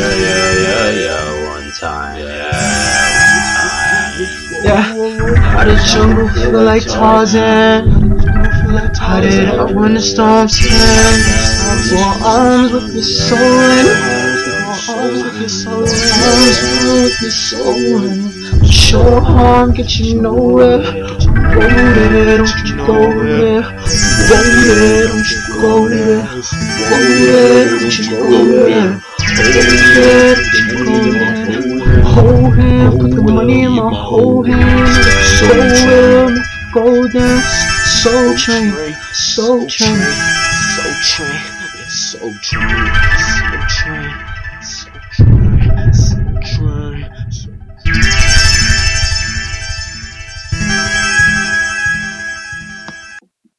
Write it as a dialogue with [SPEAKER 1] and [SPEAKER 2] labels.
[SPEAKER 1] time. Yeah.
[SPEAKER 2] Yeah yeah one time. Yeah. How the jungle feel like Tarzan? How did I when the storms came? Your arms with your soul in Arms with your soul Arms with your soul in Sure harm get you nowhere Go there, don't you go there Go there, don't you go there Go there, Hold him, put the money in my whole hand So will go down Soul train, soul train,
[SPEAKER 3] Soul train, soul train, soul train.